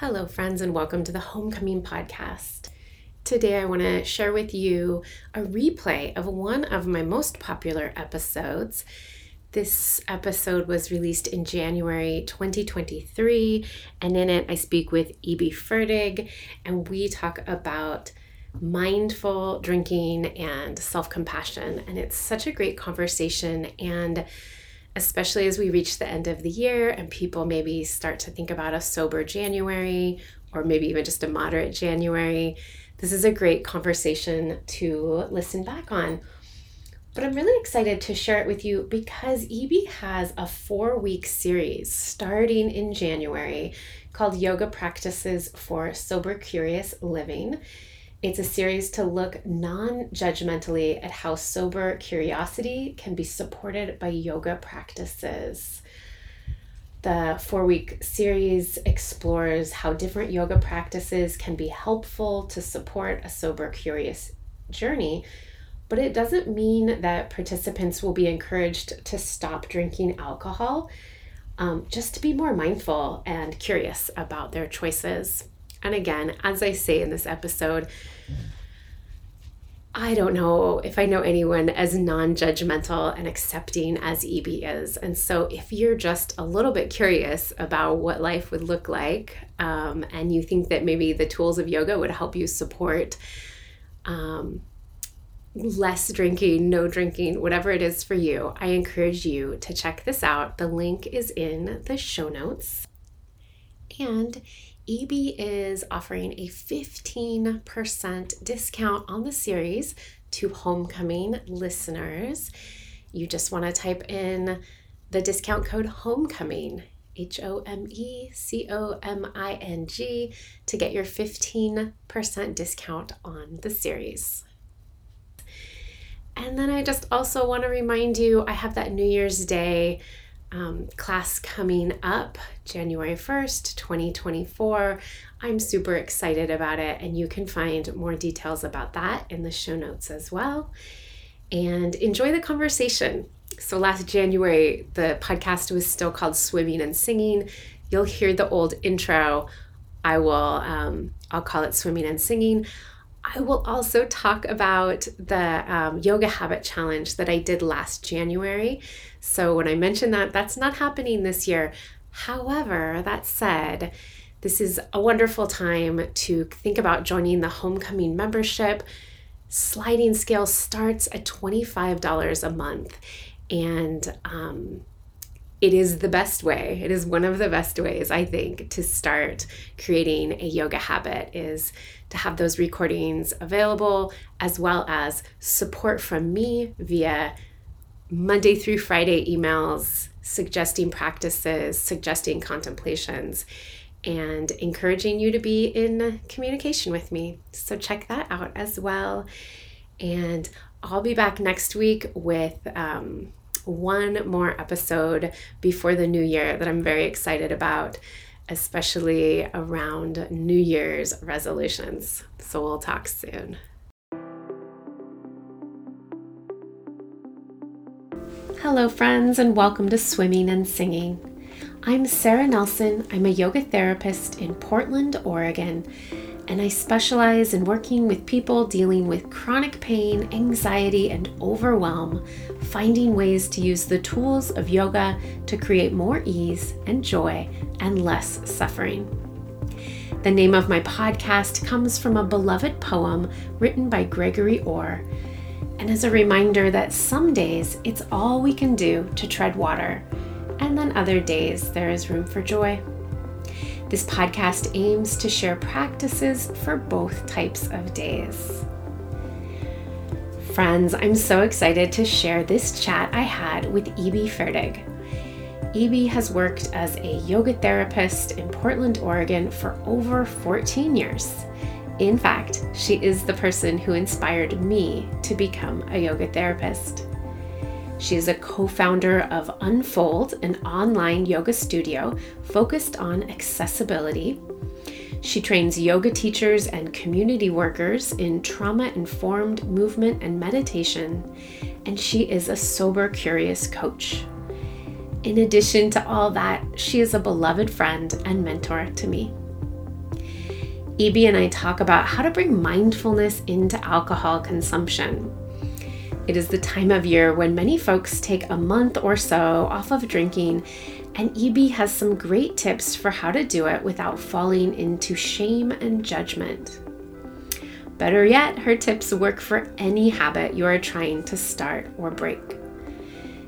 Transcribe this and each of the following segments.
Hello, friends, and welcome to the Homecoming Podcast. Today, I want to share with you a replay of one of my most popular episodes. This episode was released in January 2023, and in it, I speak with E.B. Ferdig, and we talk about mindful drinking and self compassion. And it's such a great conversation. And especially as we reach the end of the year and people maybe start to think about a sober January or maybe even just a moderate January, this is a great conversation to listen back on. But I'm really excited to share it with you because EB has a four week series starting in January called Yoga Practices for Sober Curious Living. It's a series to look non judgmentally at how sober curiosity can be supported by yoga practices. The four week series explores how different yoga practices can be helpful to support a sober, curious journey, but it doesn't mean that participants will be encouraged to stop drinking alcohol, um, just to be more mindful and curious about their choices. And again, as I say in this episode, I don't know if I know anyone as non judgmental and accepting as EB is. And so, if you're just a little bit curious about what life would look like, um, and you think that maybe the tools of yoga would help you support um, less drinking, no drinking, whatever it is for you, I encourage you to check this out. The link is in the show notes. And EB is offering a 15% discount on the series to homecoming listeners. You just want to type in the discount code homecoming, H O M E C O M I N G, to get your 15% discount on the series. And then I just also want to remind you I have that New Year's Day um, class coming up January 1st, 2024. I'm super excited about it, and you can find more details about that in the show notes as well. And enjoy the conversation. So, last January, the podcast was still called Swimming and Singing. You'll hear the old intro. I will, um, I'll call it Swimming and Singing. I will also talk about the um, yoga habit challenge that I did last January. So, when I mention that, that's not happening this year. However, that said, this is a wonderful time to think about joining the homecoming membership. Sliding scale starts at $25 a month. And um, it is the best way it is one of the best ways i think to start creating a yoga habit is to have those recordings available as well as support from me via monday through friday emails suggesting practices suggesting contemplations and encouraging you to be in communication with me so check that out as well and i'll be back next week with um, one more episode before the new year that I'm very excited about, especially around New Year's resolutions. So we'll talk soon. Hello, friends, and welcome to Swimming and Singing. I'm Sarah Nelson. I'm a yoga therapist in Portland, Oregon and I specialize in working with people dealing with chronic pain, anxiety, and overwhelm, finding ways to use the tools of yoga to create more ease and joy and less suffering. The name of my podcast comes from a beloved poem written by Gregory Orr, and as a reminder that some days it's all we can do to tread water, and then other days there is room for joy. This podcast aims to share practices for both types of days. Friends, I'm so excited to share this chat I had with E.B. Ferdig. E.B. has worked as a yoga therapist in Portland, Oregon for over 14 years. In fact, she is the person who inspired me to become a yoga therapist. She is a co founder of Unfold, an online yoga studio focused on accessibility. She trains yoga teachers and community workers in trauma informed movement and meditation, and she is a sober, curious coach. In addition to all that, she is a beloved friend and mentor to me. EB and I talk about how to bring mindfulness into alcohol consumption. It is the time of year when many folks take a month or so off of drinking, and EB has some great tips for how to do it without falling into shame and judgment. Better yet, her tips work for any habit you are trying to start or break.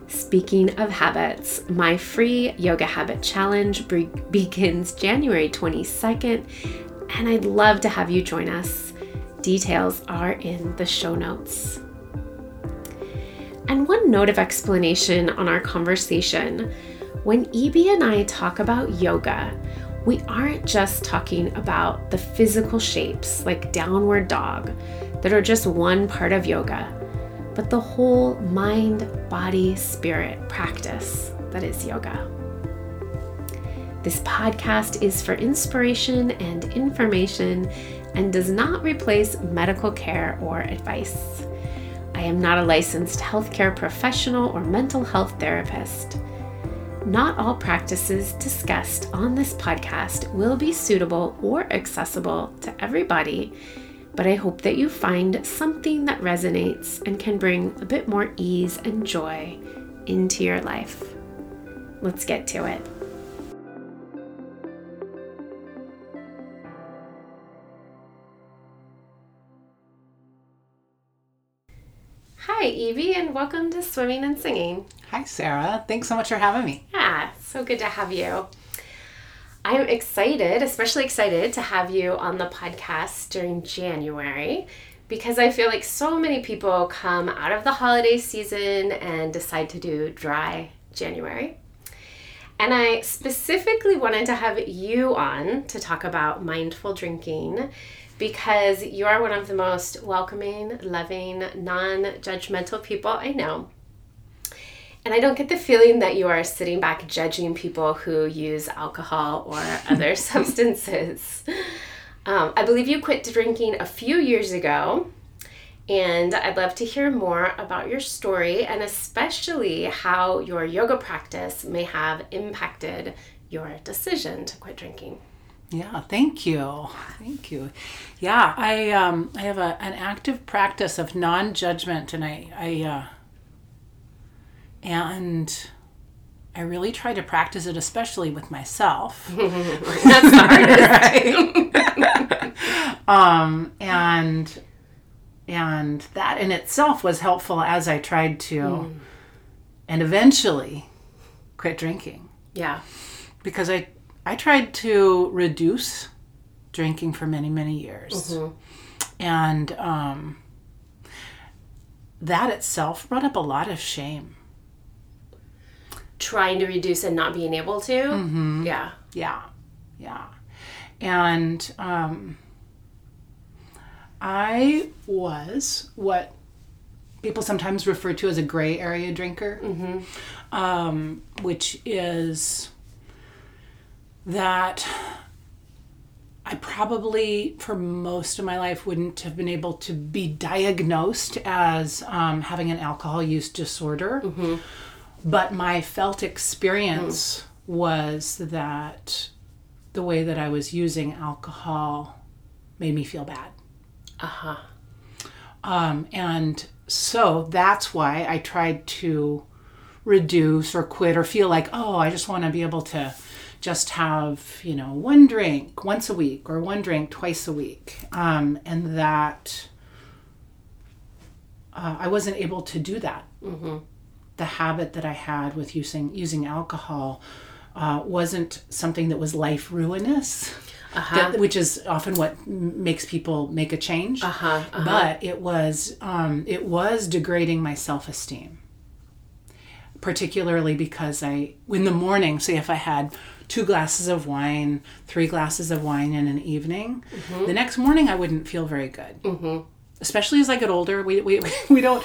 Speaking of habits, my free yoga habit challenge be- begins January 22nd, and I'd love to have you join us. Details are in the show notes. And one note of explanation on our conversation when EB and I talk about yoga, we aren't just talking about the physical shapes like downward dog that are just one part of yoga, but the whole mind, body, spirit practice that is yoga. This podcast is for inspiration and information and does not replace medical care or advice. I am not a licensed healthcare professional or mental health therapist. Not all practices discussed on this podcast will be suitable or accessible to everybody, but I hope that you find something that resonates and can bring a bit more ease and joy into your life. Let's get to it. And welcome to Swimming and Singing. Hi, Sarah. Thanks so much for having me. Yeah, so good to have you. I'm excited, especially excited to have you on the podcast during January because I feel like so many people come out of the holiday season and decide to do dry January. And I specifically wanted to have you on to talk about mindful drinking because you are one of the most welcoming, loving, non judgmental people I know. And I don't get the feeling that you are sitting back judging people who use alcohol or other substances. Um, I believe you quit drinking a few years ago, and I'd love to hear more about your story and especially how your yoga practice may have impacted your decision to quit drinking. Yeah, thank you. Thank you. Yeah, I um I have a, an active practice of non-judgment and I I uh and I really try to practice it especially with myself. That's the hardest. um and and that in itself was helpful as I tried to mm. and eventually quit drinking. Yeah. Because I I tried to reduce drinking for many, many years. Mm-hmm. And um, that itself brought up a lot of shame. Trying to reduce and not being able to? Mm-hmm. Yeah. Yeah. Yeah. And um, I was what people sometimes refer to as a gray area drinker, mm-hmm. um, which is that I probably, for most of my life, wouldn't have been able to be diagnosed as um, having an alcohol use disorder. Mm-hmm. But my felt experience mm. was that the way that I was using alcohol made me feel bad. Uh huh. Um, and so that's why I tried to reduce or quit or feel like, oh, I just want to be able to just have you know one drink once a week or one drink twice a week um, and that uh, i wasn't able to do that mm-hmm. the habit that i had with using using alcohol uh, wasn't something that was life ruinous uh-huh. that, which is often what makes people make a change uh-huh. Uh-huh. but it was um, it was degrading my self-esteem particularly because I, in the morning, say if I had two glasses of wine, three glasses of wine in an evening, mm-hmm. the next morning I wouldn't feel very good. Mm-hmm. Especially as I get older, we, we, we don't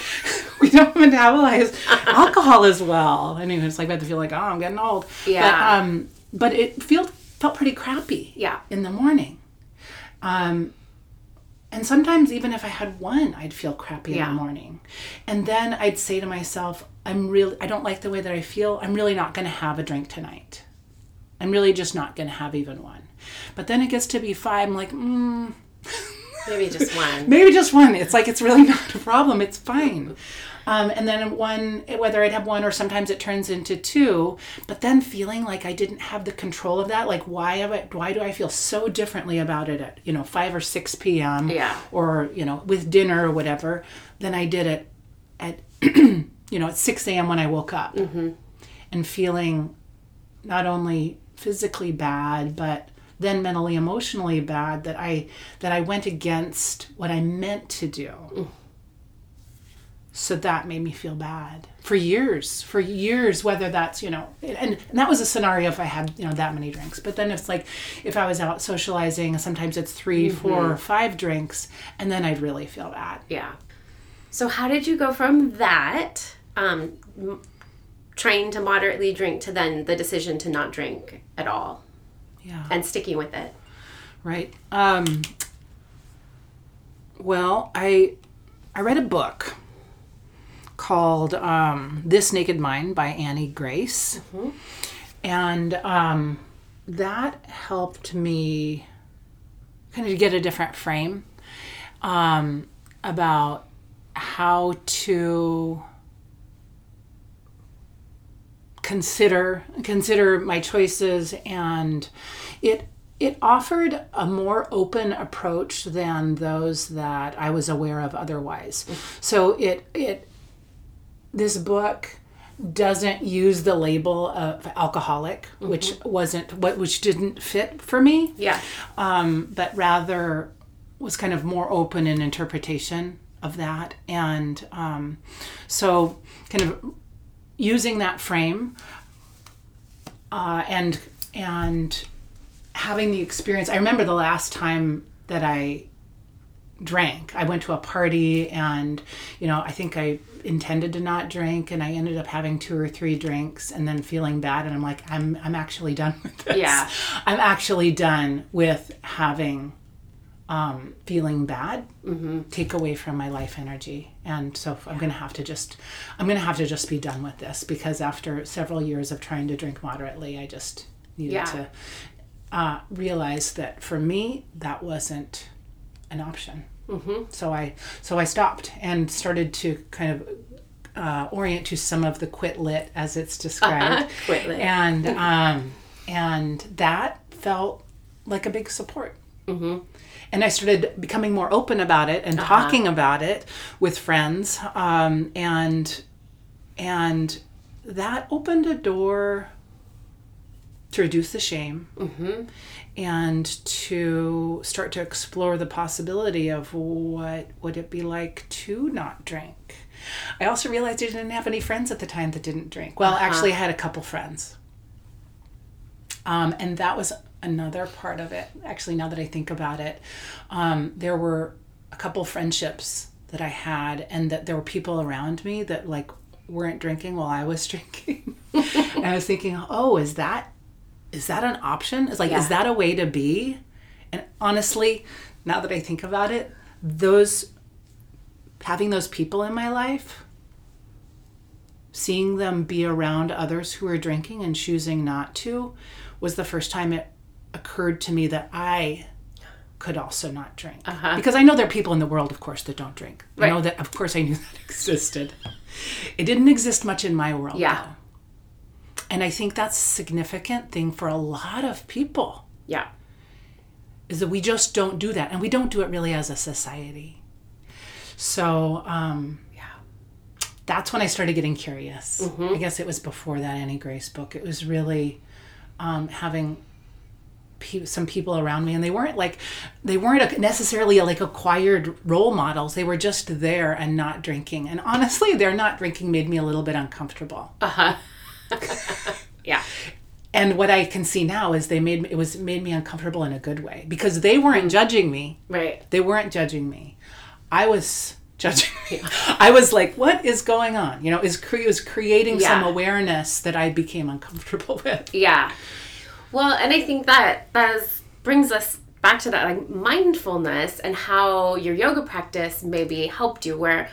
we don't metabolize alcohol as well. I mean, it's like I to feel like oh, I'm getting old. Yeah. But, um, but it felt felt pretty crappy. Yeah. In the morning. Um, and sometimes even if I had one, I'd feel crappy yeah. in the morning. And then I'd say to myself, I'm really I don't like the way that I feel. I'm really not going to have a drink tonight. I'm really just not going to have even one. But then it gets to be five. I'm like, mm, Maybe just one. maybe just one. It's like it's really not a problem. It's fine. Um, and then one, whether I'd have one or sometimes it turns into two. But then feeling like I didn't have the control of that. Like why have I, why do I feel so differently about it at you know five or six p.m. Yeah. or you know with dinner or whatever than I did it at you know at six a.m. when I woke up and feeling not only physically bad but then mentally emotionally bad that i that i went against what i meant to do. So that made me feel bad. For years. For years whether that's you know and, and that was a scenario if i had you know that many drinks. But then it's like if i was out socializing sometimes it's 3 four or five drinks and then i'd really feel bad. Yeah. So how did you go from that, um, trying to moderately drink, to then the decision to not drink at all yeah and sticking with it? Right. Um, well, I I read a book called um, "This Naked Mind" by Annie Grace, and um, that helped me kind of get a different frame um, about how to consider consider my choices and it it offered a more open approach than those that I was aware of otherwise. So it it this book doesn't use the label of alcoholic, which wasn't what which didn't fit for me Yeah. um, but rather was kind of more open in interpretation of that. And um, so, kind of using that frame uh, and and having the experience. I remember the last time that I drank. I went to a party and, you know, I think I intended to not drink and I ended up having two or three drinks and then feeling bad and I'm like I'm I'm actually done with this. Yeah. I'm actually done with having um, feeling bad take away from my life energy and so i'm gonna have to just i'm gonna have to just be done with this because after several years of trying to drink moderately i just needed Yeah. to uh, realize that for me that wasn't an option mm-hmm. so i so i stopped and started to kind of uh, orient to some of the quit lit as it's described Quit lit. and um, and that felt like a big support and I started becoming more open about it and talking about it with friends, um, and and that opened a door to reduce the shame and to start to explore the possibility of what would it be like to not drink. I also realized I didn't have any friends at the time that didn't drink. Well, actually, I had a couple friends. Um, and that was another part of it. Actually, now that I think about it, um, there were a couple friendships that I had, and that there were people around me that like weren't drinking while I was drinking. and I was thinking, oh, is that is that an option? It's like, Yeah. is that a way to be? And honestly, now that I think about it, those having those people in my life seeing them be around others who are drinking and choosing not to was the first time it occurred to me that I could also not drink. Because I know there are people in the world, of course, that don't drink. I know that, of course, I knew that existed. It didn't exist much in my world. Yeah. though. And I think that's a significant thing for a lot of people Yeah. is that we just don't do that. And we don't do it really as a society. So, um, Yeah. that's when I started getting curious. Mm-hmm. I guess it was before that Annie Grace book. It was really um, having pe- some people around me, and they weren't like they weren't necessarily like acquired role models. They were just there and not drinking. And honestly, their not drinking made me a little bit uncomfortable. Uh huh. yeah. And what I can see now is they made me, it was made me uncomfortable in a good way because they weren't judging me. Right. They weren't judging me. I was judging me. I was like, what is going on? You know, is cre- was creating some awareness that I became uncomfortable with. Yeah. Well, and I think that that is, brings us back to that like mindfulness and how your yoga practice maybe helped you where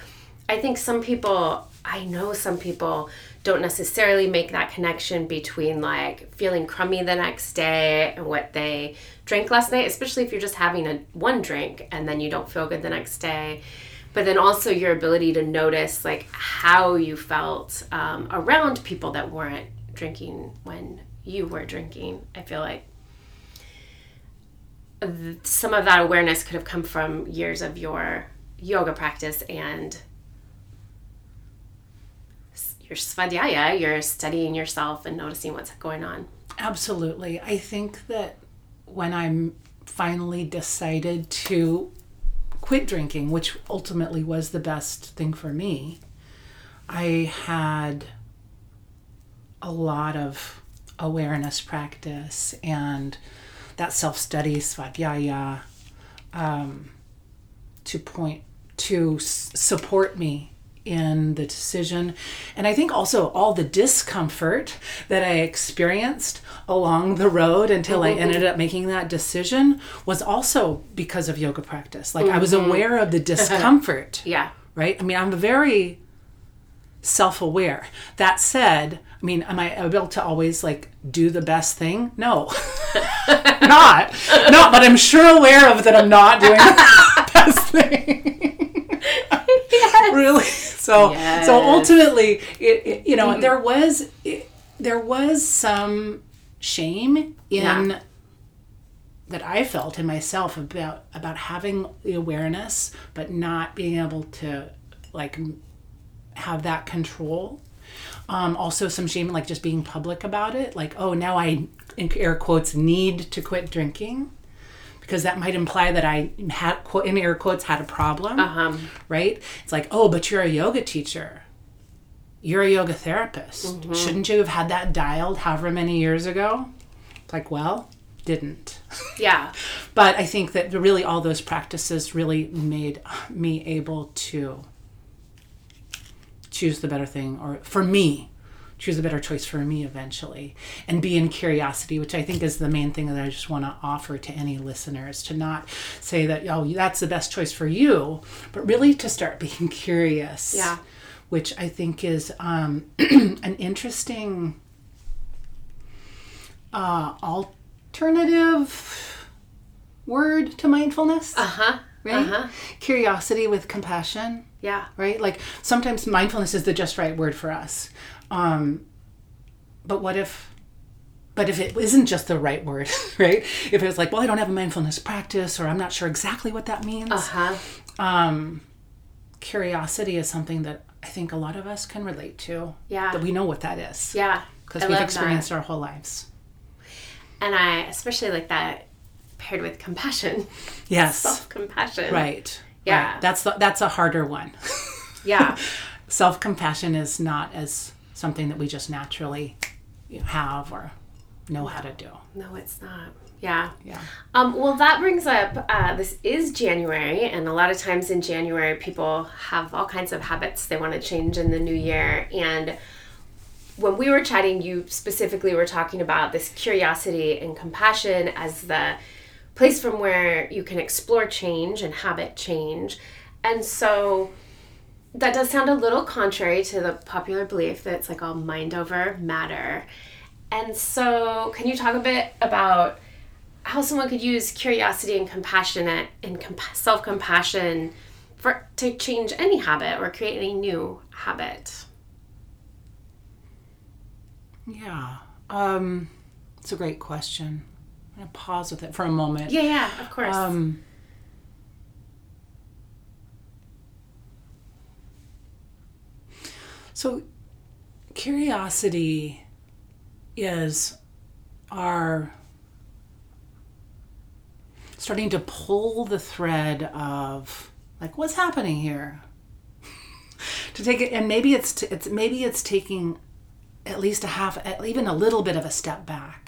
I think some people I know some people don't necessarily make that connection between like feeling crummy the next day and what they drank last night, especially if you're just having a one drink and then you don't feel good the next day. But then also your ability to notice like how you felt um, around people that weren't drinking when you were drinking. I feel like some of that awareness could have come from years of your yoga practice and your svadhyaya, you're studying yourself and noticing what's going on. Absolutely. I think that when I'm finally decided to quit drinking, which ultimately was the best thing for me, I had a lot of awareness practice and that self study, svadhyaya, um, to point to s- support me in the decision. And I think also all the discomfort that I experienced along the road until I ended up making that decision was also because of yoga practice. Like I was aware of the discomfort. Yeah. Right? I mean, I'm a very self aware. That said, I mean, am I able to always like do the best thing? No. not. No, but I'm sure aware of that I'm not doing the best thing. really so Yes. so ultimately it, it- you know mm-hmm. there was it, there was some shame in Yeah. that I felt in myself about about having the awareness but not being able to like have that control. Um, also some shame like just being public about it. Like oh now i in air quotes need to quit drinking because that might imply that i had in air quotes had a problem Um, right? It's like oh but you're a yoga teacher. You're a yoga therapist. Shouldn't you have had that dialed however many years ago? It's like well didn't. Yeah. but I think that really all those practices really made me able to choose the better thing, or for me, choose a better choice for me eventually, and be in curiosity, which I think is the main thing that I just want to offer to any listeners to not say that, oh, that's the best choice for you, but really to start being curious. Yeah. Which I think is um, an interesting uh, alternative word to mindfulness, Uh huh. right? Uh-huh. Curiosity with compassion, Yeah. right? Like sometimes mindfulness is the just right word for us. Um, but what if, but if it isn't just the right word, right? If it's like, well, I don't have a mindfulness practice, or I'm not sure exactly what that means. Uh huh. Um, curiosity is something that I think a lot of us can relate to. Yeah. That we know what that is. Yeah. Because we've experienced our whole lives. And I especially like that paired with compassion, Yes. self compassion. Right. Yeah. Right. That's the, that's a harder one. Yeah. Self compassion is not as something that we just naturally have or know how to do. No, it's not. Yeah. Yeah. Um, well, that brings up uh, this is January, and a lot of times in January, people have all kinds of habits they want to change in the new year. And when we were chatting, you specifically were talking about this curiosity and compassion as the place from where you can explore change and habit change. And so that does sound a little contrary to the popular belief that it's like all mind over matter. And so, can you talk a bit about how someone could use curiosity and compassionate and comp- self-compassion for to change any habit or create any new habit? Yeah. Um, it's a great question. I'm to pause with it for a moment. Yeah, yeah, of course. Um, so, curiosity is our starting to pull the thread of like what's happening here to take it and maybe it's t- it's maybe it's taking at least a half at even a little bit of a step back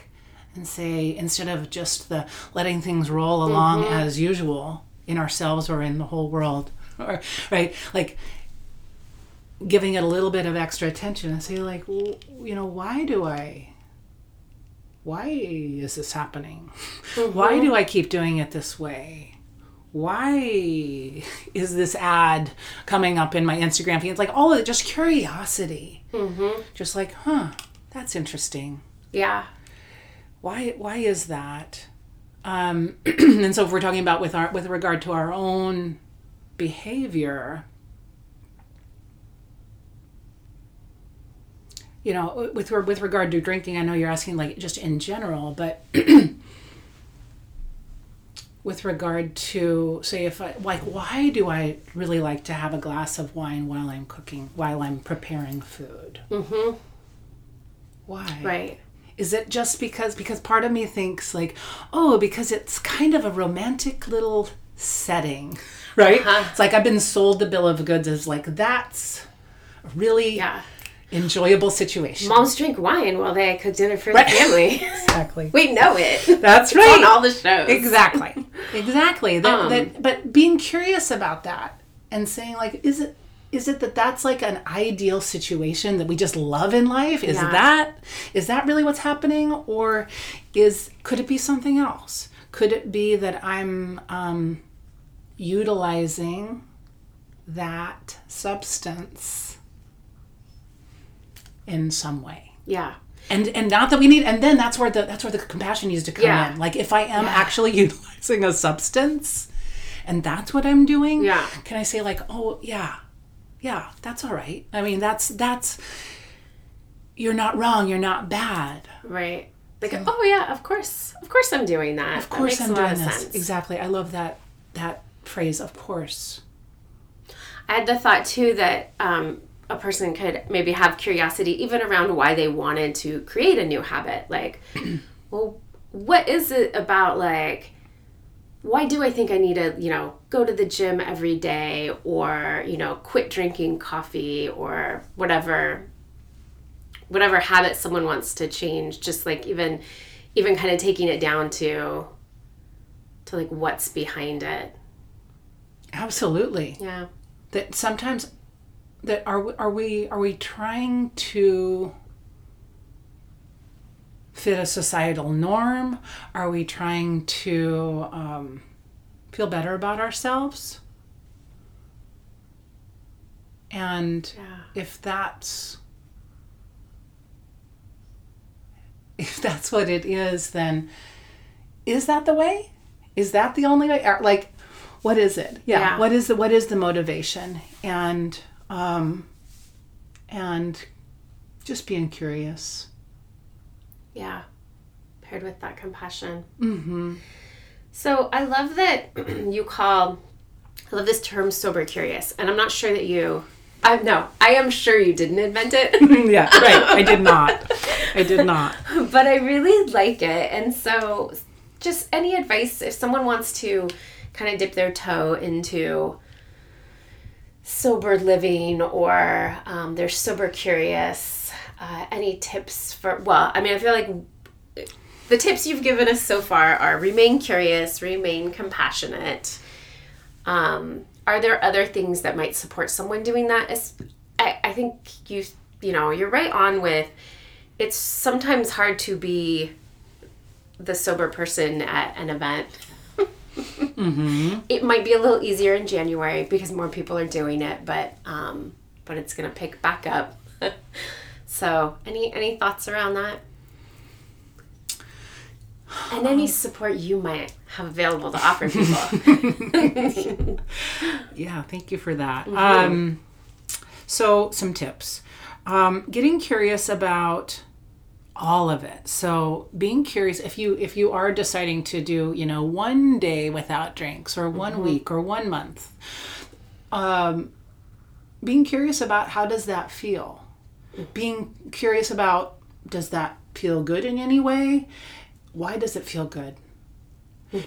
and say instead of just the letting things roll along as usual in ourselves or in the whole world or right like giving it a little bit of extra attention and say like well, you know why do i why is this happening why do i keep doing it this way why is this ad coming up in my Instagram feed? It's like all of it, just curiosity. Mm-hmm. Just like, huh, that's interesting. Yeah. Why? Why is that? Um, and so, if we're talking about with our with regard to our own behavior, you know, with with regard to drinking, I know you're asking like just in general, but with regard to say if I like why do I really like to have a glass of wine while I'm cooking while I'm preparing food? Mm-hmm. Why? Right. Is it just because because part of me thinks like, oh, because it's kind of a romantic little setting, right? Uh-huh. It's like I've been sold the bill of goods as like that's a really Yeah. enjoyable situation. Moms drink wine while they cook dinner for Right. the family. Exactly. we know it. That's right. on all the shows. exactly exactly that, Um, that but being curious about that and saying like is it is it that that's like an ideal situation that we just love in life is Yeah. that is that really what's happening or is could it be something else could it be that i'm um, utilizing that substance in some way Yeah. and and not that we need and then that's where the that's where the compassion needs to come Yeah. in like if i am actually utilizing a substance and that's what i'm doing Yeah. can i say like oh yeah yeah that's all right i mean that's that's you're not wrong you're not bad Right. Like, oh yeah, of course, of course, I'm doing that. of course that i'm doing this sense. exactly i love that that phrase of course I had the thought too that um, a person could maybe have curiosity even around why they wanted to create a new habit. Like, well, what is it about like? Why do I think I need to, you know, go to the gym every day or, you know, quit drinking coffee or whatever whatever habit someone wants to change, just like even even kind of taking it down to to like what's behind it. absolutely Yeah. that sometimes that are we- are we are we trying to fit a societal norm? Are we trying to um, feel better about ourselves? And Yeah. if that's if that's what it is then is that the way? Is that the only way? Like what is it? Yeah, Yeah. what is the what is the motivation? And um and just being curious Yeah. Paired with that compassion. Mm-hmm. So I love that you call, I love this term sober curious. And I'm not sure that you, I no, I am sure you didn't invent it, yeah right i did not i did not but I really like it. And so just any advice if someone wants to kind of dip their toe into sober living or um, they're sober curious, uh, any tips for, well, I mean, I feel like the tips you've given us so far are remain curious, remain compassionate. Um, are there other things that might support someone doing that? As- I, I think you you know you're right on with. It's sometimes hard to be the sober person at an event. It might be a little easier in January because more people are doing it, but um, but it's gonna pick back up. so any any thoughts around that? And any support you might have available to offer people. Yeah, thank you for that. Um, so, some tips. Um, getting curious about all of it. So, being curious if you if you are deciding to do, you know, one day without drinks or one week or one month, um, being curious about how does that feel? Being curious about does that feel good in any way? Why does it feel good?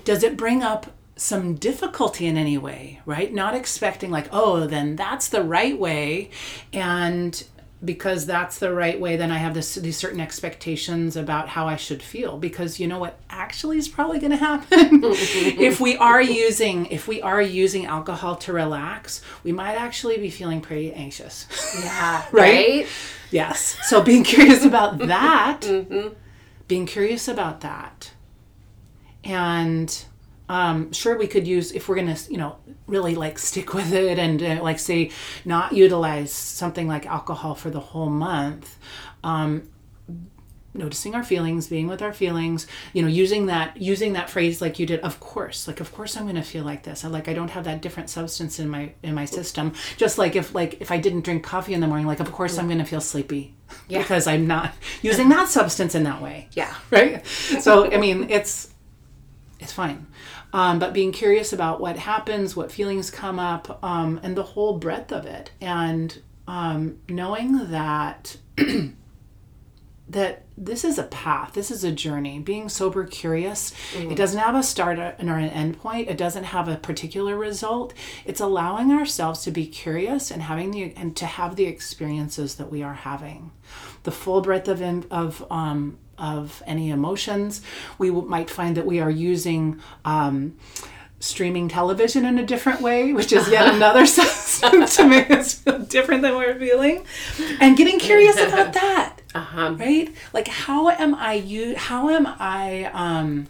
does it bring up some difficulty in any way right not expecting like oh then that's the right way and because that's the right way then i have this these certain expectations about how i should feel because you know what actually is probably going to happen if we are using if we are using alcohol to relax we might actually be feeling pretty anxious yeah, Right? right? Yes. So being curious about that, mm-hmm. being curious about that, and um, sure we could use if we're gonna you know really like stick with it and uh, like say not utilize something like alcohol for the whole month um, noticing our feelings being with our feelings you know using that using that phrase like you did of course like of course i'm going to feel like this. I, like i don't have that different substance in my in my system. Just like if like if i didn't drink coffee in the morning like of course i'm going to feel sleepy Yeah. because i'm not using that substance in that way. Yeah. right? So i mean it's it's fine um, but being curious about what happens what feelings come up um, and the whole breadth of it. And um, knowing that that this is a path this is a journey. Being sober curious it doesn't have a start or an end point. It doesn't have a particular result. It's allowing ourselves to be curious and having the and to have the experiences that we are having. The full breadth of of um, of any emotions. We w- might find that we are using um, streaming television in a different way, which is yet another substance to make us feel different than we're feeling, and getting curious about that, Uh-huh. right? Like, how am I u- How am I um,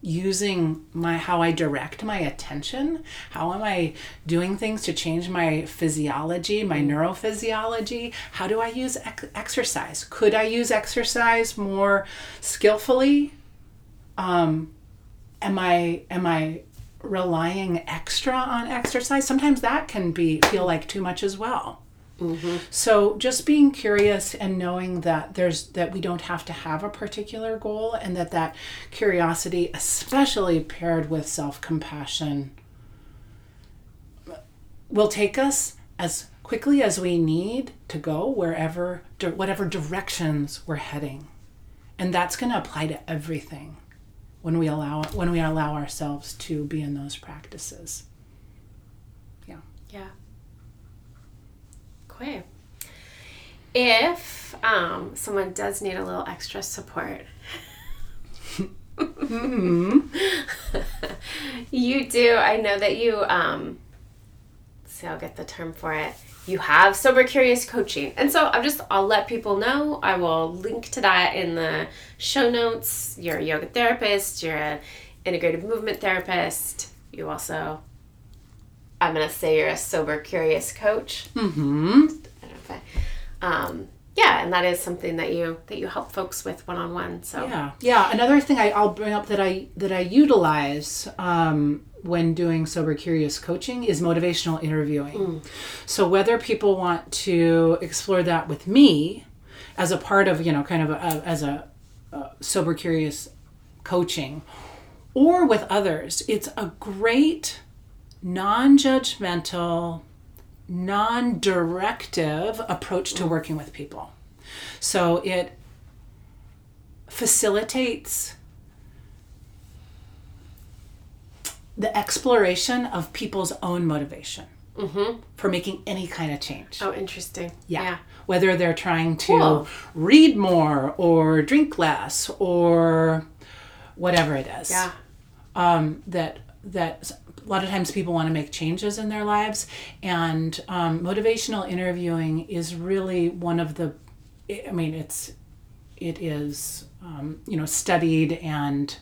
using my how I direct my attention? How am I doing things to change my physiology, my neurophysiology? How do I use ex- exercise? Could I use exercise more skillfully? Um, am I am I relying extra on exercise? Sometimes that can be feel like too much as well. Mm-hmm. So just being curious and knowing that there's that we don't have to have a particular goal and that that curiosity especially paired with self-compassion will take us as quickly as we need to go wherever whatever directions we're heading. And that's going to apply to everything when we allow when we allow ourselves to be in those practices. Yeah. Yeah. Okay. If um, someone does need a little extra support, you do. I know that you. Um, see, I'll get the term for it. You have sober curious coaching, and so I'm just. I'll let people know. I will link to that in the show notes. You're a yoga therapist. You're an integrative movement therapist. You also I'm gonna say you're a sober curious coach. Mhm. I don't know if I, um, yeah, and that is something that you that you help folks with one on one. So Yeah, yeah. Another thing I, I'll bring up that I that I utilize um, when doing sober curious coaching is motivational interviewing. So whether people want to explore that with me as a part of you know kind of a, as a, a sober curious coaching, or with others, it's a great non-judgmental non-directive approach to working with people so it facilitates the exploration of people's own motivation for making any kind of change. oh, interesting. Yeah. Whether they're trying to Cool. read more or drink less or whatever it is. Yeah. Um, that that a lot of times people want to make changes in their lives and um, motivational interviewing is really one of the i mean it's it is um, you know studied and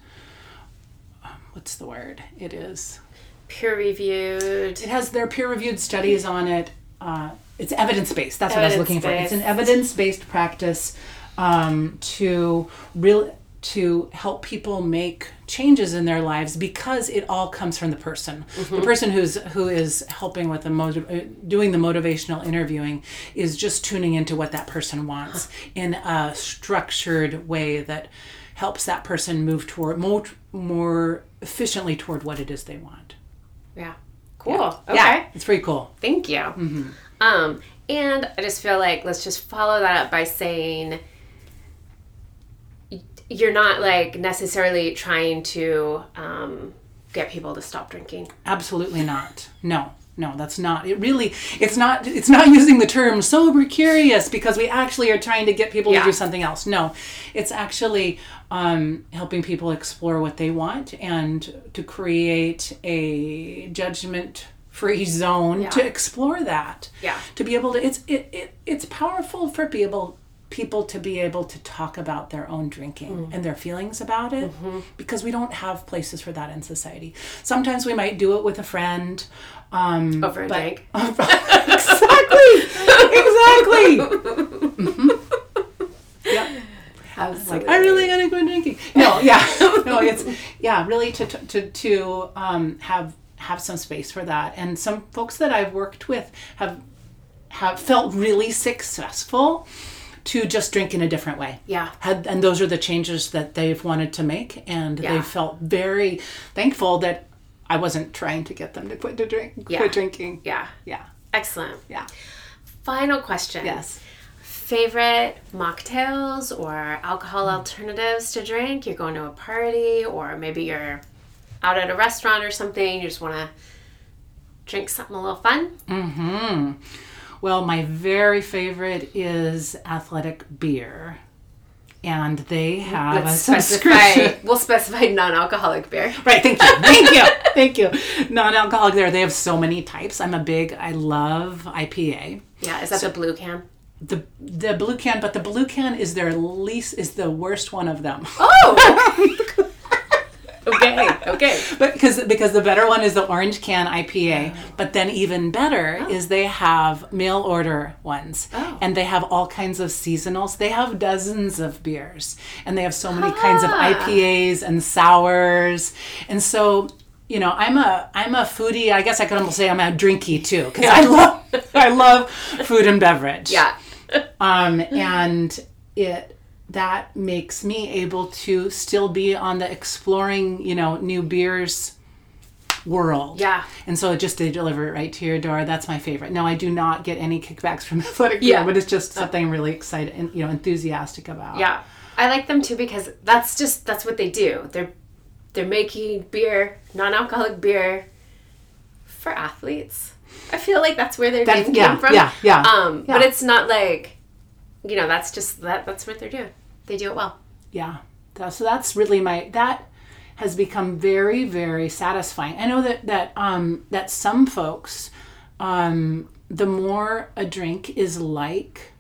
um, what's the word it is Peer reviewed. it has their peer reviewed studies on it. Uh, it's evidence based. That's what I was looking for. It's an evidence based practice um, to real to help people make changes in their lives because it all comes from the person. The person who's who is helping with the motiv- uh, doing the motivational interviewing is just tuning into what that person wants in a structured way that helps that person move toward more more efficiently toward what it is they want. Yeah. Cool. Okay. Yeah, it's pretty cool. Thank you. Um, and I just feel like let's just follow that up by saying you're not like necessarily trying to um, get people to stop drinking. Absolutely not. No, no, that's not. It really, it's not. It's not using the term sober curious because we actually are trying to get people Yeah. to do something else. No, it's actually um, helping people explore what they want and to create a judgment free zone to explore that Yeah. to be able to it's it, it it's powerful for be able people to be able to talk about their own drinking and their feelings about it because we don't have places for that in society. Sometimes we might do it with a friend. Um, Over a but- drink. exactly. exactly. Mhm. Yep. Absolutely. Like I really gotta go drinking. No, yeah, no, it's yeah, really to to to um, have have some space for that. And some folks that I've worked with have have felt really successful to just drink in a different way. Yeah. Had, and those are the changes that they've wanted to make, and Yeah. they felt very thankful that I wasn't trying to get them to quit to drink, Yeah. quit drinking. Yeah. Yeah, Excellent. yeah. Final question. Yes. Favorite mocktails or alcohol alternatives to drink? You're going to a party, or maybe you're out at a restaurant or something. You just want to drink something a little fun. Mm-hmm. Well, my very favorite is Athletic Beer. And they have Let's a subscription. specify. We'll specify non-alcoholic beer. Right, thank you. Thank you. Thank you. Non-alcoholic beer. They have so many types. I'm a big I love IPA. Yeah, is that the blue can? The the blue can, but the blue can is their least is the worst one of them. Oh. okay. Okay. But because because the better one is the orange can IPA, but then even better is they have mail order ones, Oh. and they have all kinds of seasonals. They have dozens of beers, and they have so many kinds of Ah. IPAs and sours, and so. You know, I'm a I'm a foodie. I guess I could almost say I'm a drinky too, because I love I love food and beverage Yeah. um, and it that makes me able to still be on the exploring you know new beers world Yeah. and so it just to deliver it right to your door that's my favorite now i do not get any kickbacks from athletic Yeah. but it's just something I'm really excited and you know enthusiastic about Yeah. I like them too because that's just that's what they do. They're they're making beer, non-alcoholic beer for athletes. I feel like that's where their name yeah, came from. yeah, yeah, Um, but it's not like you know, that's just that that's what they're doing. They do it well. yeah so that's really my that has become very very satisfying i know that that um that some folks um the more a drink is like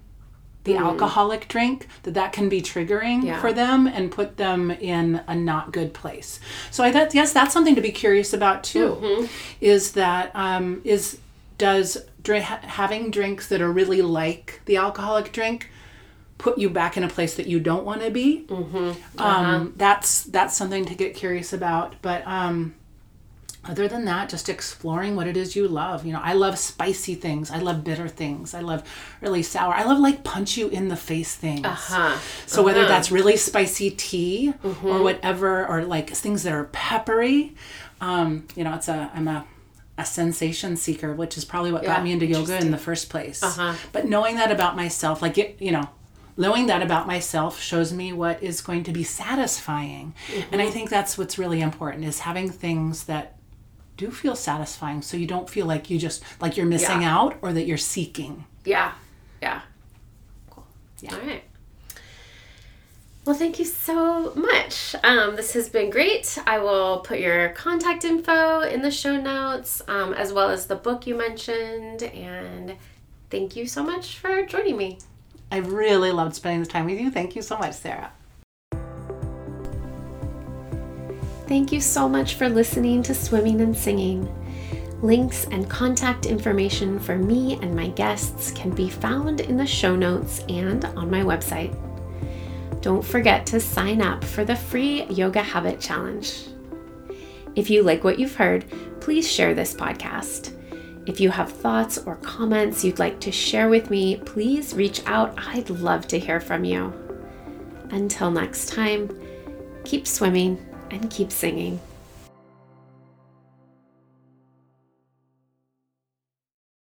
the alcoholic drink that that can be triggering Mm. Yeah. for them and put them in a not good place so i that yes that's something to be curious about too Mm-hmm. is that um is does ha- having drinks that are really like the alcoholic drink put you back in a place that you don't want to be. Uh-huh. um, that's that's something to get curious about but um, other than that just exploring what it is you love you know i love spicy things i love bitter things i love really sour i love like punch you in the face things. Huh. so whether that's really spicy tea or whatever or like things that are peppery um, you know it's a i'm a a sensation seeker which is probably what Yeah, got me into yoga in the first place. Uh-huh. but knowing that about myself like it you know knowing that about myself shows me what is going to be satisfying and i think that's what's really important is having things that do feel satisfying so you don't feel like you just like you're missing Yeah. out or that you're seeking Yeah. Yeah. Cool. Yeah. All right. Well, thank you so much. Um, this has been great. I will put your contact info in the show notes, um, as well as the book you mentioned. And thank you so much for joining me. I really loved spending this time with you thank you so much sarah Thank you so much for listening to Swimming and Singing. Links and contact information for me and my guests can be found in the show notes and on my website. Don't forget to sign up for the free Yoga Habit Challenge. If you like what you've heard, please share this podcast. If you have thoughts or comments you'd like to share with me, please reach out. I'd love to hear from you. Until next time, keep swimming and keep singing.